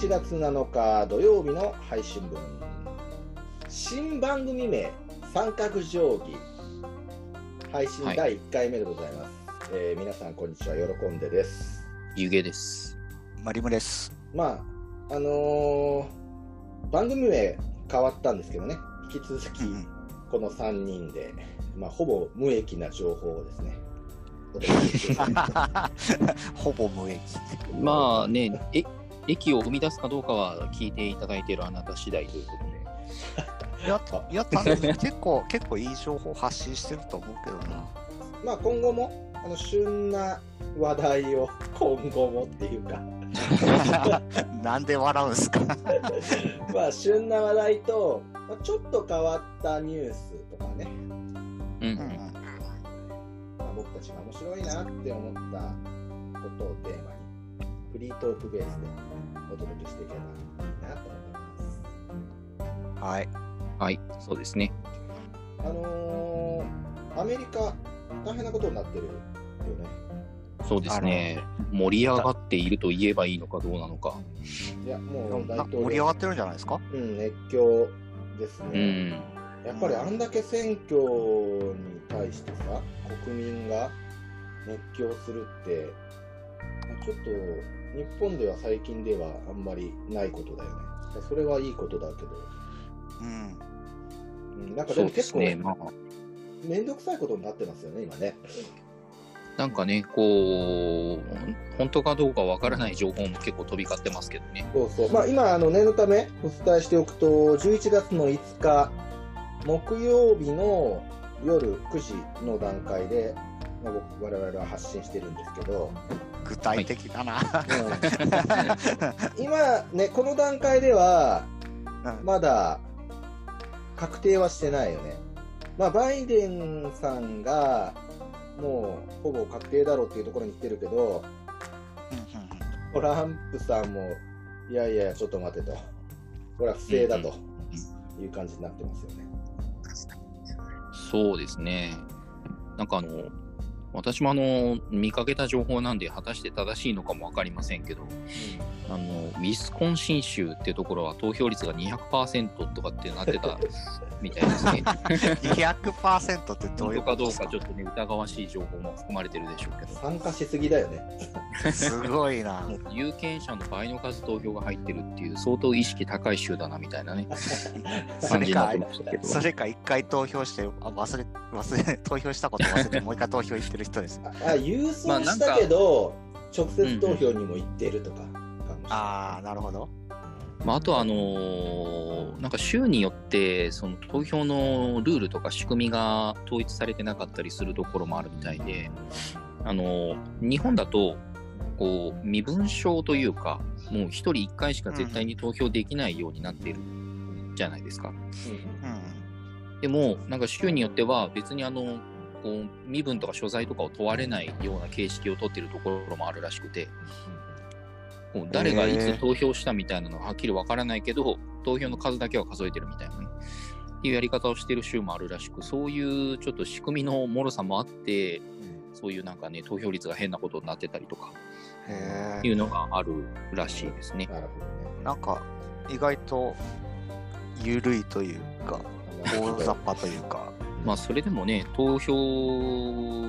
11月7日土曜日の配信分。新番組名三角定規。配信はい。第1回目でございます、えー皆さんこんにちは喜んでです。湯気です。マリムです。まああのー番組名変わったんですけどね。引き続きうんこの3人で、まあ、ほぼ無益な情報をですね ほぼ無益。まあね、え駅を生み出すかどうかは聞いていただいているあなた次第ということで。い や、いや、た結構、結構いい情報発信してると思うけどな。まあ今後もあの旬な話題を今後もっていうか。なんで笑うんすか？まあ旬な話題と、まあ、ちょっと変わったニュースとかね、うんうん。まあ、僕たちが面白いなって思ったことをテーマにフリートークベースでお届けしていければいいなと思ってます。はい。はい、そうですね。あのーアメリカ大変なことになってるよね。そうですね。盛り上がっていると言えばいいのかどうなのか。いやもう大な統領盛り上がってるんじゃないですか？うん熱狂ですうね。ん。やっぱりあんだけ選挙に対してさ、国民が熱狂するって、ちょっと日本では最近ではあんまりないことだよね。それはいいことだけど、うん。うん、なんかでも結構ね。まあ、めんどくさいことになってますよね、今ね。なんかね、こう、本当かどうかわからない情報も結構飛び交ってますけどね。そうそう。まあ今、あの念のためお伝えしておくと、11月の5日、木曜日の夜9時の段階で、まあ、僕我々は発信してるんですけど、具体的だな。うん今ね、この段階では、うんまだ確定はしてないよね。まあ、バイデンさんが、もうほぼ確定だろうっていうところに来てるけど、トランプさんも、いやいや、ちょっと待てと。これは不正だという感じになってますよね。そうですね。なんかあの、私もあの、見かけた情報なんで、果たして正しいのかも分かりませんけど、あの、ウィスコンシン州ってところは投票率が200%とかってなってた。みたいですね。200%ってどういう本当かどうかかちょっとね、疑わしい情報も含まれてるでしょうけど。参加しすぎだよね。すごいな。有権者の倍の数投票が入ってるっていう相当意識高い州だなみたいなね それかそれか一回投票して、あ忘れ、忘れ、投票したこと忘れて、もう一回投票行ってる人です。あ、あ郵まあなんか送したけど、直接投票にも行ってるとか、かもしれないああ、なるほど。まあ、あとはあのーなんか州によってその投票のルールとか仕組みが統一されてなかったりするところもあるみたいで、あのー日本だとこう身分証というかもう一人一回しか絶対に投票できないようになってるじゃないですか。うんうん。でも、なんか州によっては別にあの、こう身分とか所在とかを問われないような形式を取っているところもあるらしくて、こう誰がいつ投票したみたいなのははっきりわからないけど、投票の数だけは数えてるみたいなね。っていうやり方をしている州もあるらしく、そういうちょっと仕組みの脆さもあって、そういうなんかね、投票率が変なことになってたりとか、へえ。いうのがあるらしいですね。なるほどね。なんか、意外と、ゆるいというか、大雑把というか。まあ、それでもね、投票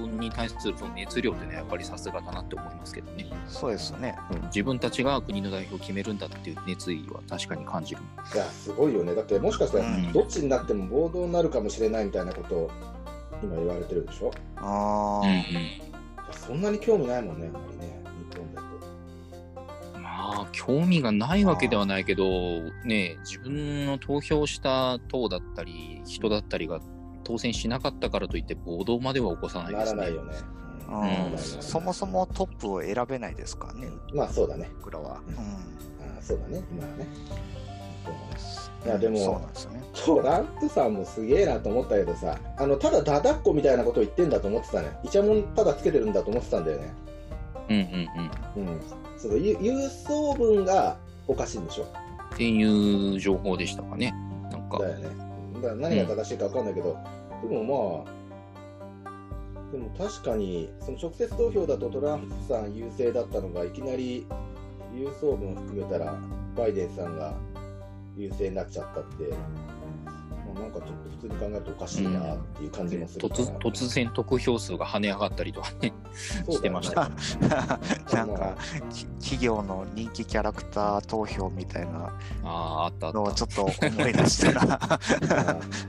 に対するその熱量ってね、やっぱりさすがだなって思いますけどね。そうですね。うん自分たちが国の代表を決めるんだっていう熱意は確かに感じる。いや、すごいよね。だって、もしかしたら、うんどっちになっても暴動になるかもしれないみたいなことを今言われてるでしょ？ああ、うんいやそんなに興味ないもんね、あんまりね、日本だと。うん、まあ、興味がないわけではないけど、ね、自分の投票した党だったり、人だったりが当選しなかったからといって暴動までは起こさないですね。ならないよね。うんうんそもそもトップを選べないですからね、まあ、そうだね。僕らは。うんうあそうだね、今はね。いやでもそうなんですよね。トランプさんもすげえなと思ったけどさ、あの、ただダダっ子みたいなことを言ってんだと思ってたね。イチャモンただつけてるんだと思ってたんだよね。うんうんうん。うん。そ郵送分がおかしいんでしょ。っていう情報でしたかね。なんか。だよね。だから何が正しいか分かん。ないけど、でもまあ、でも確かに、その直接投票だとトランプさん優勢だったのが、いきなり郵送分を含めたら、バイデンさんが優勢になっちゃったって、まあ、なんかちょっと普通に考えるとおかしいなっていう感じもするから、突突然得票数が跳ね上がったりとかね、してましたよ なんか、き企業の人気キャラクター投票みたいなああ、あった。のをちょっと思い出したら、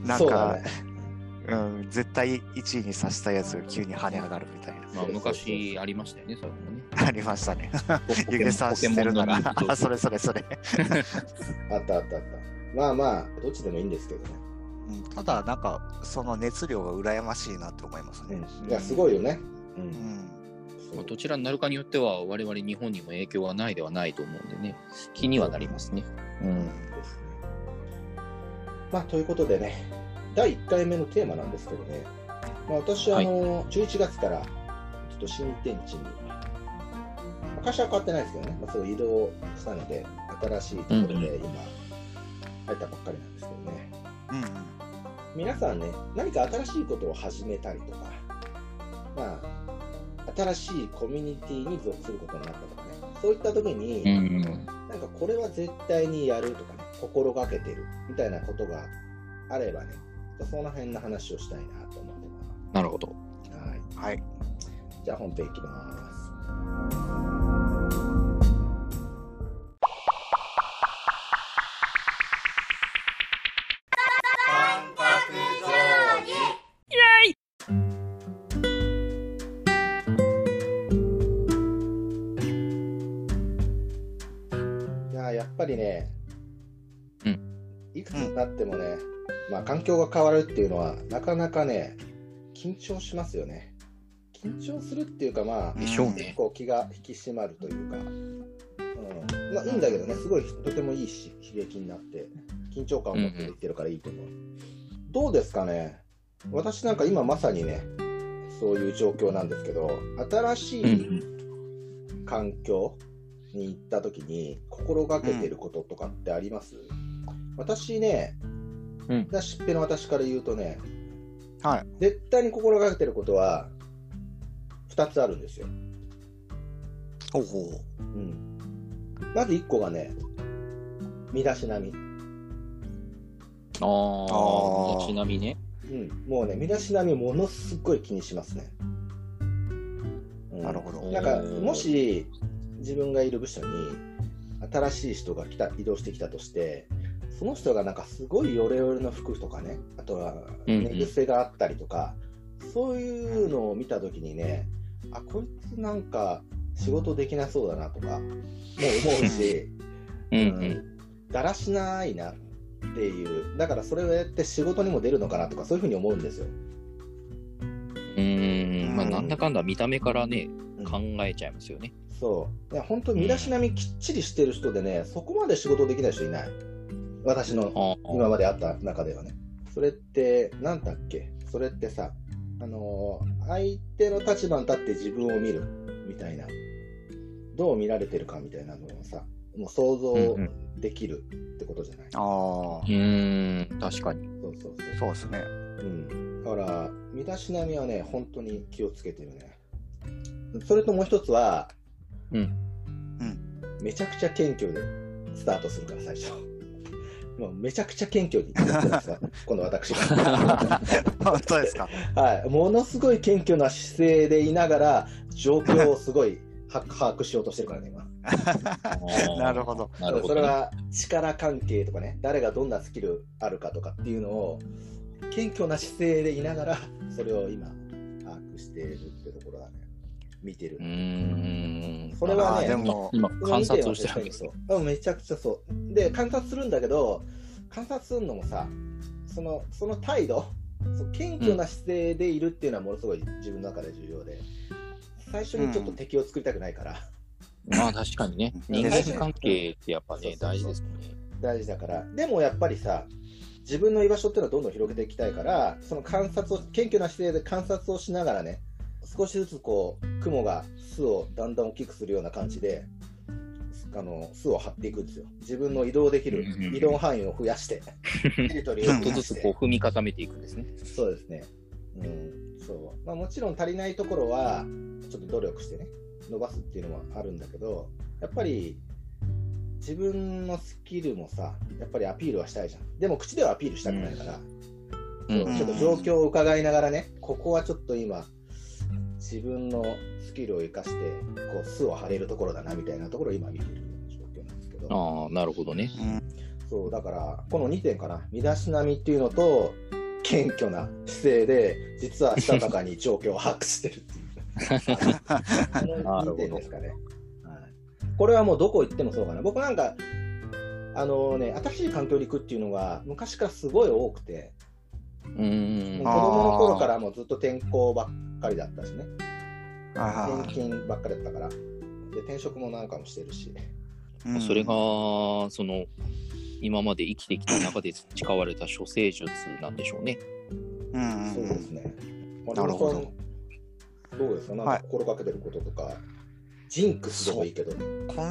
なんか、そうだねうん、絶対1位にさせたやつが急に跳ね上がるみたいな。まあ、昔ありましたよね、それもね。ありましたね。ポケ指さしてるならあそれそれそれ。あったあったあった。まあまあ、どっちでもいいんですけどね。うんただ、なんか、その熱量が羨ましいなって思いますね。うん。いや、すごいよね。う。うんうまあどちらになるかによっては、我々日本にも影響はないではないと思うんでね、気にはなりますね。うん。ですね。まあ、ということでね、第1回目のテーマなんですけどね、まあ、私はあの、11月からちょっと新天地に、まあ会社は変わってないですけどね、まあ、そう移動したので、新しいところで今、入ったばっかりなんですけどね、うん。皆さんね、何か新しいことを始めたりとか、まあ、新しいコミュニティに属することになったとかね、そういった時に、うん。なんかこれは絶対にやるとかね、心がけてるみたいなことがあればね、その辺の話をしたいなと思ってまなるほど。す。はい。はい。じゃあ本編いきます。りね、うんいくつになってもね、まあ環境が変わるっていうのは、なかなかね、緊張しますよね。緊張するっていうか、まあ、結ね。構気が引き締まるというか、うん、まあいいんだけどね、すごいとてもいいし刺激になって、緊張感を持ってできてるからいいと思う。どうですかね、私なんか今まさにね、そういう状況なんですけど、新しうんい環境に行った時に心がけてることとかってあります、私ね、うんしっぺの私から言うとね、はい。絶対に心がけてることは2つあるんですよ。ほうほう。うん、まず1個がね、身だしなみ。ああーあ、ちなみにね。うん、もうね、身だしなみをものすごい気にしますね。うんなるほど。なんか、うんもし自分がいる部署に新しい人が来た移動してきたとして、その人がなんかすごいヨレヨレの服とかね、あとはうんうん寝癖があったりとか、そういうのを見たときにね、あ、こいつなんか仕事できなそうだなとか、もう思うし、うんう。うんだらしないなっていう、だからそれをやって仕事にも出るのかなとか、そういうふうに思うんですよ。うん。まあ、うんなんだかんだ見た目からね、うん考えちゃいますよね。そう。いや本当に身だしなみきっちりしてる人でね、そこまで仕事できない人いない。私のああ今まで会った中ではね。それって、なんだっけ？それってさ、あのー相手の立場に立って自分を見るみたいな、どう見られてるかみたいなのをさ、もう想像うんできるってことじゃない？ああう、ーん、確かに。そうそうそう。そうですね。うん、だから、身だしなみはね、本当に気をつけてるね。それともう一つは、うん。めちゃくちゃ謙虚でスタートするから、最初。もうめちゃくちゃ謙虚にやってますわ 今度私が。本当ですか？はい。ものすごい謙虚な姿勢でいながら、状況をすごいは把握しようとしてるからね、今。なるほど。なるほど、ね。それは力関係とかね、誰がどんなスキルあるかとかっていうのを、謙虚な姿勢でいながら、それを今、把握しているってところだね。見てるう。ーん。それはねでも、今、観察をしてるわけですそううんめちゃくちゃそう。で、観察するんだけど、観察するのもさ、そのその態度、そう謙虚な姿勢でいるっていうのはものすごい自分の中で重要で、最初にちょっと敵を作りたくないから、まあ確かにね、人間関係ってやっぱね、大事ですもんね。大事だから、でもやっぱりさ、自分の居場所っていうのはどんどん広げていきたいから、その観察を、謙虚な姿勢で観察をしながらね、少しずつこう、雲が巣をだんだん大きくするような感じで、あの巣を張っていくんですよ。自分の移動できるうんうんうん移動範囲を増やして、テリトリーうんちょっとずつこう踏み固めていくんですね。そうですね。うん、そう。まあもちろん足りないところは、ちょっと努力してね、伸ばすっていうのもあるんだけど、やっぱり、自分のスキルもさ、やっぱりアピールはしたいじゃん。でも口ではアピールしたくないから、うんちょっと状況を伺いながらね、ここはちょっと今、自分のスキルを生かして、こう巣を張れるところだなみたいなところを今見てるような状況なんですけど、ああ、なるほどね。うんそうだから、この2点かな、身だしなみっていうのと、謙虚な姿勢で、実はしたたかに状況を把握してるっていう。この2点ですかね。はい、これはもうどこ行ってもそうかな。僕なんか、あのね、新しい環境に行くっていうのが昔からすごい多くて、うもう子ーん。供の頃からもうずっと転校ばっかりだったしね。あ転勤ばっかりだったから。で、転職もなんかもしてるし。ーそれが、その、今まで生きてきた中で培われた処世術なんでしょうね。うんうんそうですね。まあなるほどどうですか？なんかはい心がけてることとか、ジンクスでもいいけど。コ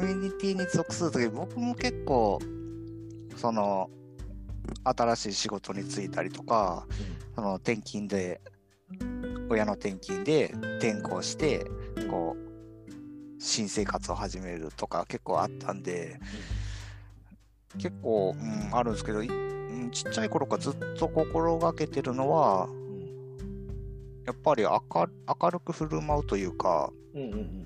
ミュニティに属するとき僕も結構その新しい仕事に就いたりとかその転勤で親の転勤で転校してこう新生活を始めるとか結構あったんで結構、うん、あるんですけどいうんちっちゃい頃からずっと心がけてるのはうんやっぱり明明るく振る舞うというかうん。うんうんうん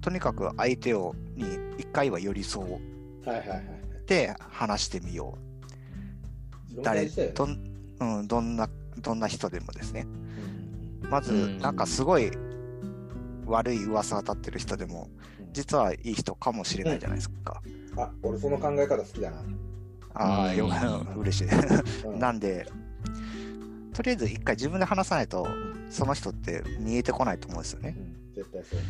とにかく相手をに一回は寄り添う。うん。はいはいはいはい。で話してみよう。誰どん,、うん、どんなどんな人でもですね。うん。まずうん。なんかすごい悪い噂が立ってる人でもうん実はいい人かもしれないじゃないですか、あ、俺その考え方好きだな。ああようん。嬉しい。うん。なんでとりあえず一回自分で話さないとその人って見えてこないと思うんですよね。うん。絶対そう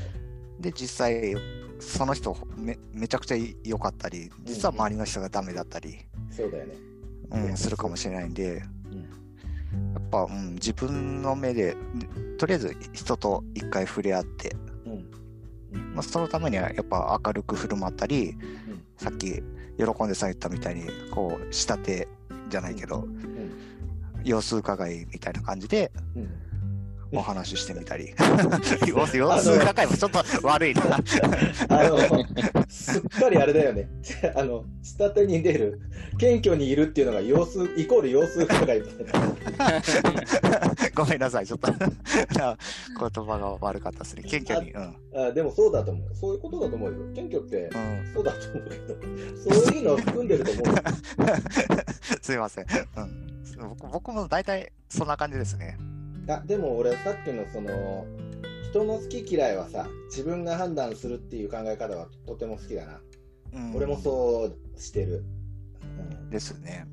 で実際その人めめちゃくちゃ良かったり実は周りの人がダメだったり、そうだよね。うん、するかもしれないんでうん。やっぱ、うん、自分の目ででとりあえず人と一回触れ合って、うん。まあ、そのためにはやっぱ明るく振る舞ったり、さっき喜んでさん言ったみたいにこう仕立てじゃないけど、うん。様子伺いみたいな感じでうんお話ししてみたたり様子様子伺いもちょっと悪いな。あの、すっかりあれだよね。あの、下手に出る、謙虚にいるっていうのが様子、イコール様子伺いみたいな。ごめんなさいちょっと。言葉が悪かったですね。謙虚に。うん、あでもそうだと思う。そういうことだと思うよ。謙虚って、うん、そうだと思うけど、そういうのを含んでると思うよ。すいません、うん、僕僕も大体そんな感じですねあでも俺、さっきのその、人の好き嫌いはさ、自分が判断するっていう考え方はとても好きだな。うん俺もそうしてる。うんですね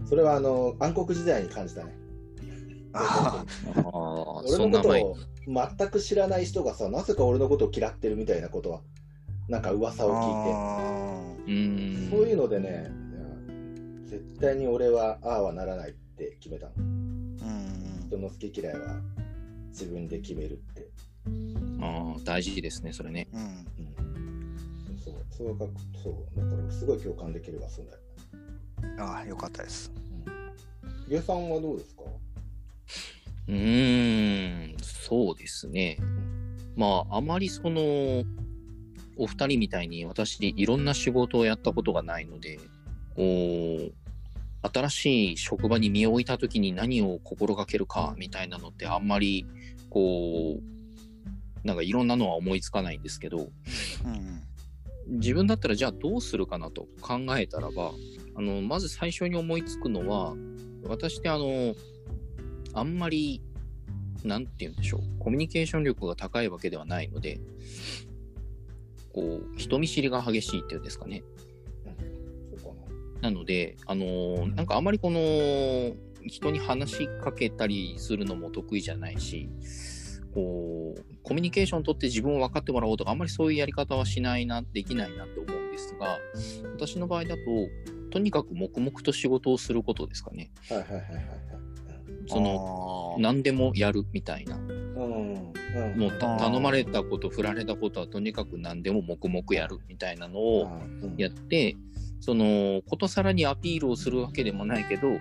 うん、それはあの暗黒時代に感じたね。あああ、俺のことを全く知らない人がさ、なぜか俺のことを嫌ってるみたいなことは、なんか噂を聞い。て、そういうのでね、絶対に俺はああはならないって決めたの。人の好き嫌いは自分で決めるって。ああ、大事ですね、それね。うんうん、そう、そうか、そう、だからすごい共感できるわ、それ。ああよかったですヒゲさんはどうですか？うーん、そうですね。まあ、あまりその、お二人みたいに私、いろんな仕事をやったことがないので、こう、新しい職場に身を置いたときに何を心がけるかみたいなのってあんまり、こう、なんかいろんなのは思いつかないんですけど、うん自分だったらじゃあどうするかなと考えたらば、あの、まず最初に思いつくのは、私ってあの、あんまり、なんて言うんでしょう、コミュニケーション力が高いわけではないので、こう、人見知りが激しいっていうんですかね。な。なので、あのーなんかあまりこの、人に話しかけたりするのも得意じゃないし、こう、コミュニケーション取って自分を分かってもらおうとか、あんまりそういうやり方はしないな、できないなって思うんですが、私の場合だと、とにかく黙々と仕事をすることですかね。はいはいはいはいはい。その、の何でもやるみたいな。うん。うん。もう頼まれたこと、振られたことはとにかく何でも黙々やるみたいなのをうんやって、その、ことさらにアピールをするわけでもないけど、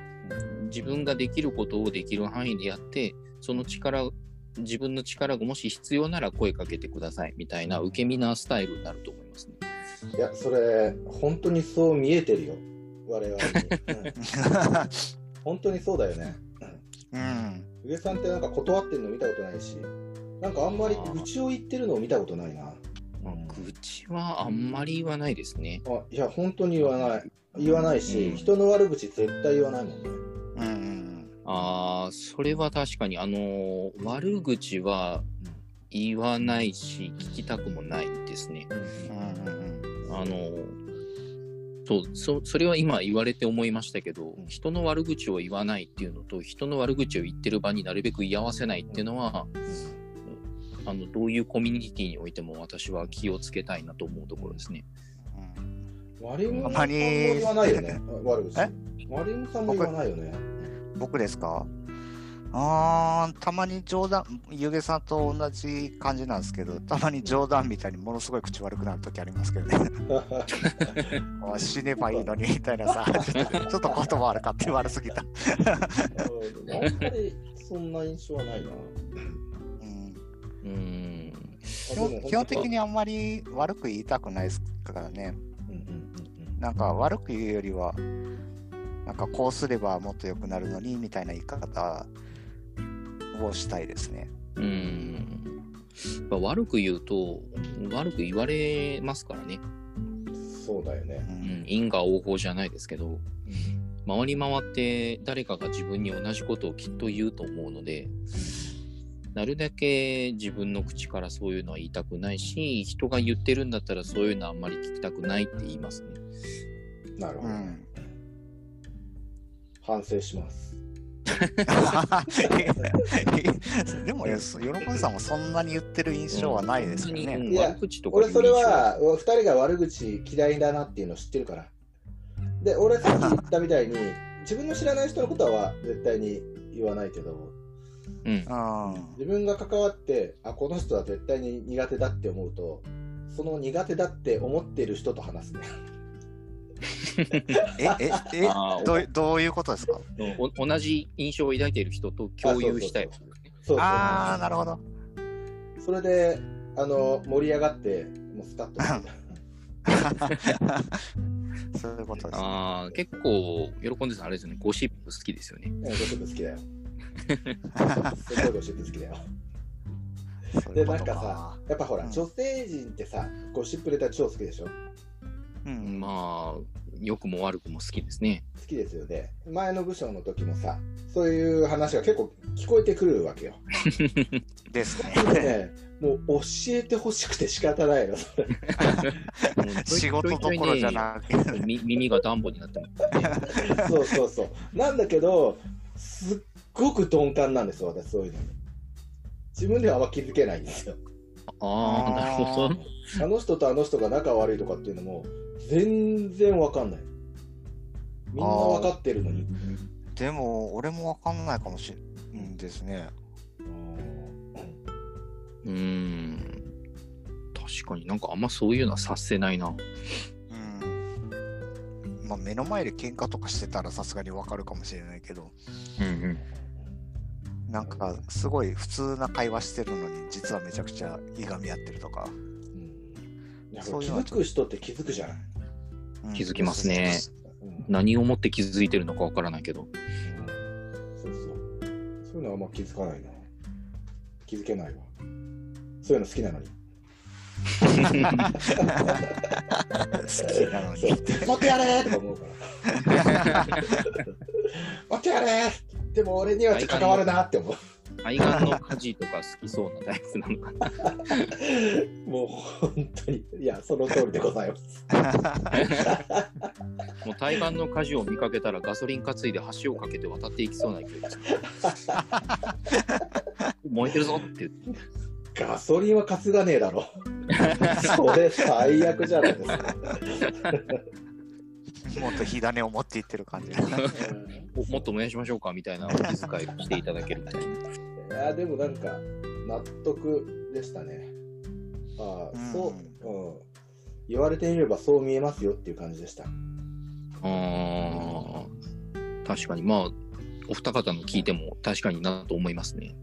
自分ができることをできる範囲でやって、その力、自分の力がもし必要なら声かけてくださいみたいな受け身なスタイルになると思いますね。いや、それ、本当にそう見えてるよ。我々に。うん本当にそうだよね。うん。上さんってなんか断ってんの見たことないし、なんかあんまり愚痴を言ってるのを見たことないな。まあ愚痴はあんまり言わないですね。あいや、本当に言わない。言わないし、うん人の悪口絶対言わないもんね。うんうん。ああ、それは確かに、あのー悪口は言わないし、聞きたくもないですね。うんうんあのーそうそそれは今言われて思いましたけど、うん人の悪口を言わないっていうのと人の悪口を言ってる場になるべく居合わせないっていうのは、あのどういうコミュニティにおいても私は気をつけたいなと思うところですね。うん。んも言わないさんも言わないよね。僕ですか？あーたまに冗談、ゆげさんと同じ感じなんですけど、たまに冗談みたいにものすごい口悪くなるときありますけどね。死ねばいいのにみたいなさ、ちょっとちょっと言葉悪かって悪すぎた。あんまりそんな印象はないな。うんうーん基本基本的にあんまり悪く言いたくないですからね。うんうんうんなんか悪く言うよりは、なんかこうすればもっと良くなるのにみたいな言い方をしたいですね。うーんまあ悪く言うと悪く言われますからね。うんそうだよねう。うんん、因果応報じゃないですけど、回り回って誰かが自分に同じことをきっと言うと思うので、なるだけ自分の口からそういうのは言いたくないし、人が言ってるんだったらそういうのはあんまり聞きたくないって言いますね。なるほど。うん反省します。でも、ね、そ喜びさんもそんなに言ってる印象はないですよね。うんいや悪口とか俺それは、二人が悪口嫌いだなっていうの知ってるから。で、俺さっき言ったみたいに、自分の知らない人のことは絶対に言わないけど、うん。うん自分が関わって、あ、この人は絶対に苦手だって思うと、その苦手だって思ってる人と話すね。え、え、えどういどういうことですか？お同じ印象を抱いている人と共有したいああ、なるほど。それで、あの、盛り上がって、もうスタッとする。そういうことです。ああ、結構、喜んでさんあれですよね、ゴシップ好きですよね。うんゴシップ好きだよ。すごいゴシップ好きだよ。で、なんかさ、やっぱほら、うん女性陣ってさ、ゴシップレター超好きでしょ？うん、まあ、良くも悪くも好きですね。好きですよね。前の部署の時もさ、そういう話が結構聞こえてくるわけよ。ですね。ね、もう教えてほしくて仕方ないの、それ。仕事どころじゃなくて。み耳がダンボになって。そうそうそう。なんだけど、すっごく鈍感なんですよ、私、そういうのに。自分ではあんま気づけないんですよ。ああ、なるほど。あの人とあの人が仲悪いとかっていうのも、全然わかんない。みんなわかってるのに。でも、俺もわかんないかもしれんですね。うーん。確かになんかあんまそういうのは察せないな。うん。まあ、目の前で喧嘩とかしてたらさすがにわかるかもしれないけど、うんうん。なんか、すごい普通な会話してるのに、実はめちゃくちゃいがみ合ってるとか。うんそういうのはづく人って気づくじゃない。うん気づきますね。うん何をもって気づいてるのかわからないけど。そうそう。そういうのはあんま気づかないな。気づけないわ。そういうの好きなのに。好きなのに。そう。待ってやれーとか思うから。待ってやれーでも俺には関わるなって思う。海岸の家事とか好きそうなタイプなのかな。もう本当に。いや、その通りでございます。もう対岸の火事を見かけたらガソリン担いで橋をかけて渡っていきそうな勢いです。燃えてるぞって言って。ガソリンは担がねえだろ。それ最悪じゃないですか。もっと火種を持っていってる感じ。お もっと燃やしましょうかみたいなお気遣いをしていただけると。いや、でもなんか、納得でしたね。ああ、そう、うん。言われてみればそう見えますよっていう感じでした。あー確かに、まあ、お二方の聞いても確かになと思いますね。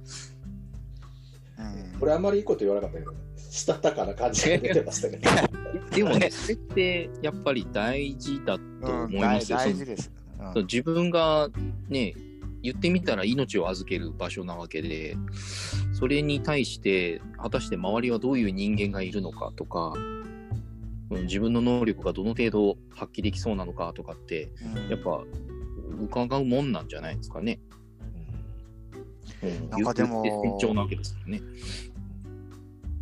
うんこれあんまりいいこと言わなかったけど、したたかな感じが出てましたけど。でもね、それってやっぱり大事だと思いますよ。その大大事です。うん自分がね、言ってみたら命を預ける場所なわけで、それに対して、果たして周りはどういう人間がいるのかとか、うん自分の能力がどの程度発揮できそうなのかとかって、うんやっぱ伺うもんなんじゃないですかね。うん、なんかでも言って成長なわけですよね。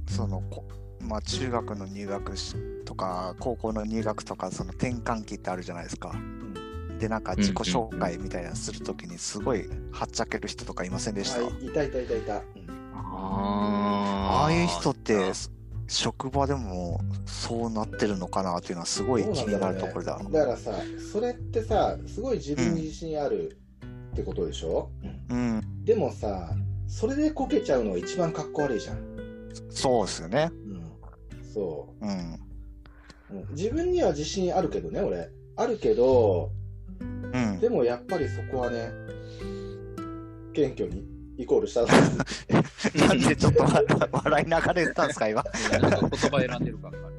そのこまあ中学の入学しとか高校の入学とかその転換期ってあるじゃないですか。でなんか自己紹介みたいなのするときにすごいはっちゃける人とかいませんでした？あいたいたいたいた。うんあああいう人って職場でもそうなってるのかなっていうのはすごい気になるところだ。だからさ、それってさ、すごい自分に自信あるってことでしょ、うん、でもさ、それでこけちゃうのが一番かっこ悪いじゃん。そうですよね。そうん。う。うん自分には自信あるけどね、俺。あるけど、うん。でもやっぱりそこはね、謙虚にイコールした。なんでちょっと笑笑いながら言ったんですか、今。言葉選んでる感がある。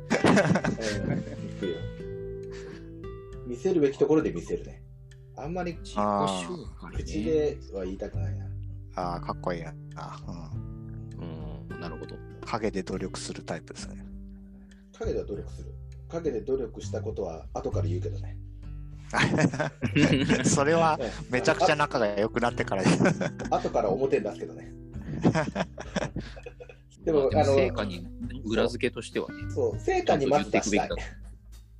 うんいくよ見せるべきところで見せるね。あんまり口では言いたくないな。ああ、かっこいいな。うん。うん、なるほど。影で努力するタイプですね。陰では努力する。陰で努力したことは後から言うけどね。それはうんめちゃくちゃ仲が良くなってからです。あ 後から表に出すけどね。でも、でもあの、成果に裏付けとしてはね、そう、成果にまず出したい。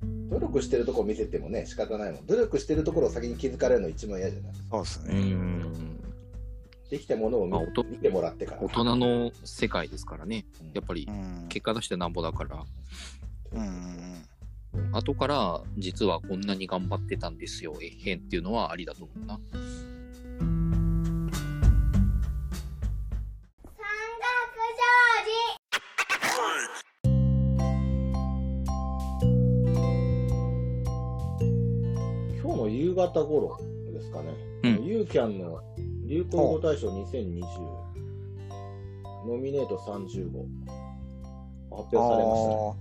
努力してるところ見せてもね、仕方ないもん。努力してるところを先に気づかれるの一番嫌じゃないうそうですね。ん。できたものを見,、まあ見てもらってから。大人の世界ですからね。うんやっぱりうん。結果出してなんぼだから、うん。後から実はこんなに頑張ってたんですよ、えっへんっていうのはありだと思うな。今日の夕方頃ですかね。うんユーキャンの流行語大賞2020ノミネート30号発表されましたね。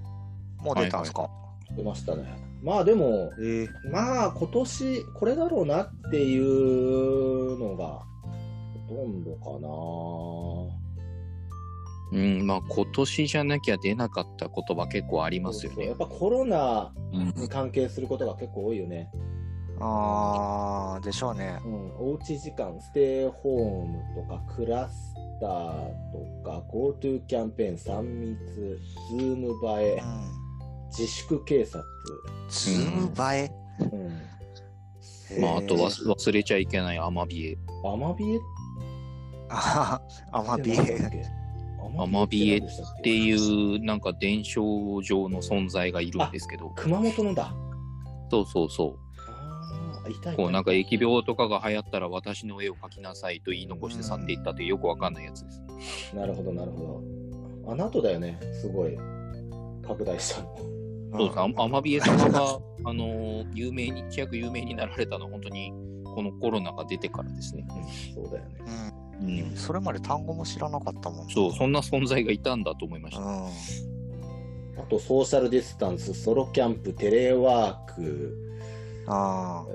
もう出たんですか？出ましたね。まあでも、ええまあ今年これだろうなっていうのがほとんどかうん、まあ今年じゃなきゃ出なかった言葉結構ありな。ますよねそうそうやっ。ぱコロナうんに関係することが結構多いよね。ああ、でしょうね。うん、おうち時間、ステイホームとか、クラスターとか、GoTo キャンペーン、3密、 Zoom 映えう、ん。自粛警察。 Zoom映え？うん、まああとへ忘忘れちゃいけないアマビエ。アマビエああ、アマビエ。アマビエっっていうなんか伝承上の存在がいるんですけど、熊本のだ。そうそうそ。こうなんか疫病とかが流行ったら私の絵を描きなさいと言い残して去っていったというよくわかんないやつです。なるほど、なるほど。あの後だよね、すごい。拡大したの。そうですアアマビエ様が、あのー有名に、一躍有名になられたのは本当にこのコロナが出てからですね。そうだよね。うん。うん、それまで単語も知らなかったもんねそう、そんな存在がいたんだと思いました。うん。あと、ソーシャルディスタンス、ソロキャンプ、テレワーク、あ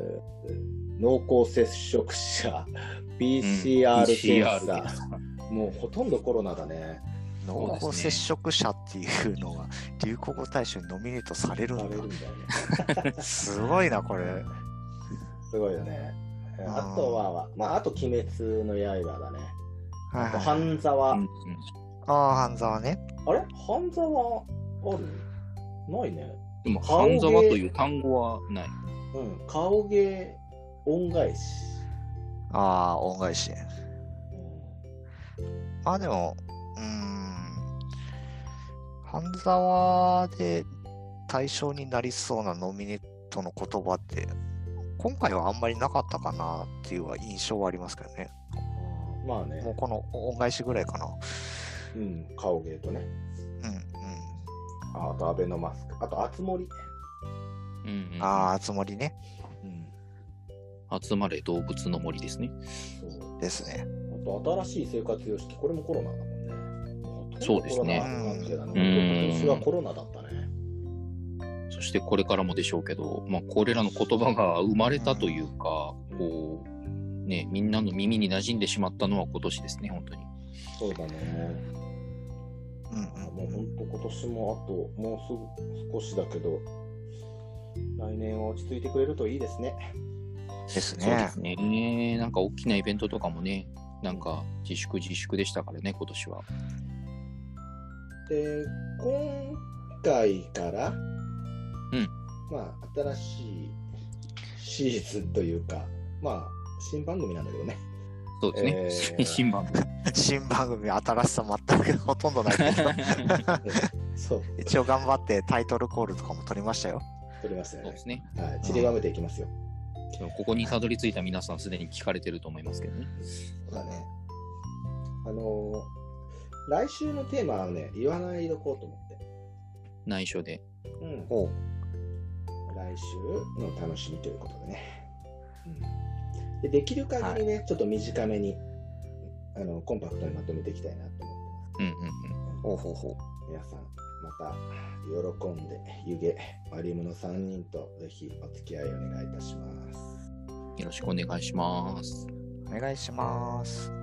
濃厚接触者、PCR 検査、もうほとんどコロナだね。あ、濃厚接触者っていうのが流行語大賞にノミネートされるんだだよね。すごいな、これ。すごいよね。あとは、まあ、あと、鬼滅の刃だね。はいはい、半沢。うんうんああ、半沢ね。あれ？半沢ある？ないね。でも、半沢という単語はない。うん。顔芸、恩返し。ああ、恩返し。うんまあでも、うーん。半沢で対象になりそうなノミネートの言葉って、今回はあんまりなかったかなっていう印象はありますけどね。まあねもう、この恩返しぐらいかな。うん、顔芸とね。うんうん。ああと、アベノマスク。あと、あつ森。うんうん、ああ、つもりね。うん。集まれ動物の森ですね。そう。ですね。あと、新しい生活様式。これもコロナだもんね。そうですね今年はコロナだったね。そしてこれからもでしょうけど、まあ、これらの言葉が生まれたというか、こう、ね、みんなの耳に馴染んでしまったのは今年ですね、本当に。そうだね。うんもう本当今年もあともうすぐ少しだけど、来年は落ち着いてくれるといいですね。ですそうでね。すね。なんか大きなイベントとかもね、なんか自粛自粛でしたからね、今年は。で、今回から、うんまあ、新しいシーズンというか、まあ、新番組なんだけどね。そうですね。えー新番組。新番組、新しさ全くほとんどないけど、そう、一応頑張ってタイトルコールとかも取りましたよ。撮りますよねそうで。すね。はい、散りばめていきますよ。ここにたどり着いた皆さんすでに聞かれてると思いますけどね。そうだね。あのー来週のテーマはね、言わないでおこうと思って。内緒で。うん。おう来週の楽しみということでね。うん、でできる限りね、ちょっと短めにあのコンパクトにまとめていきたいなと思ってうんうんうん。ほうほうほう。ます。皆さん、また喜んで、湯気、マリウムの3人とぜひお付き合いお願いいたします。よろしくお願いします。お願いします。「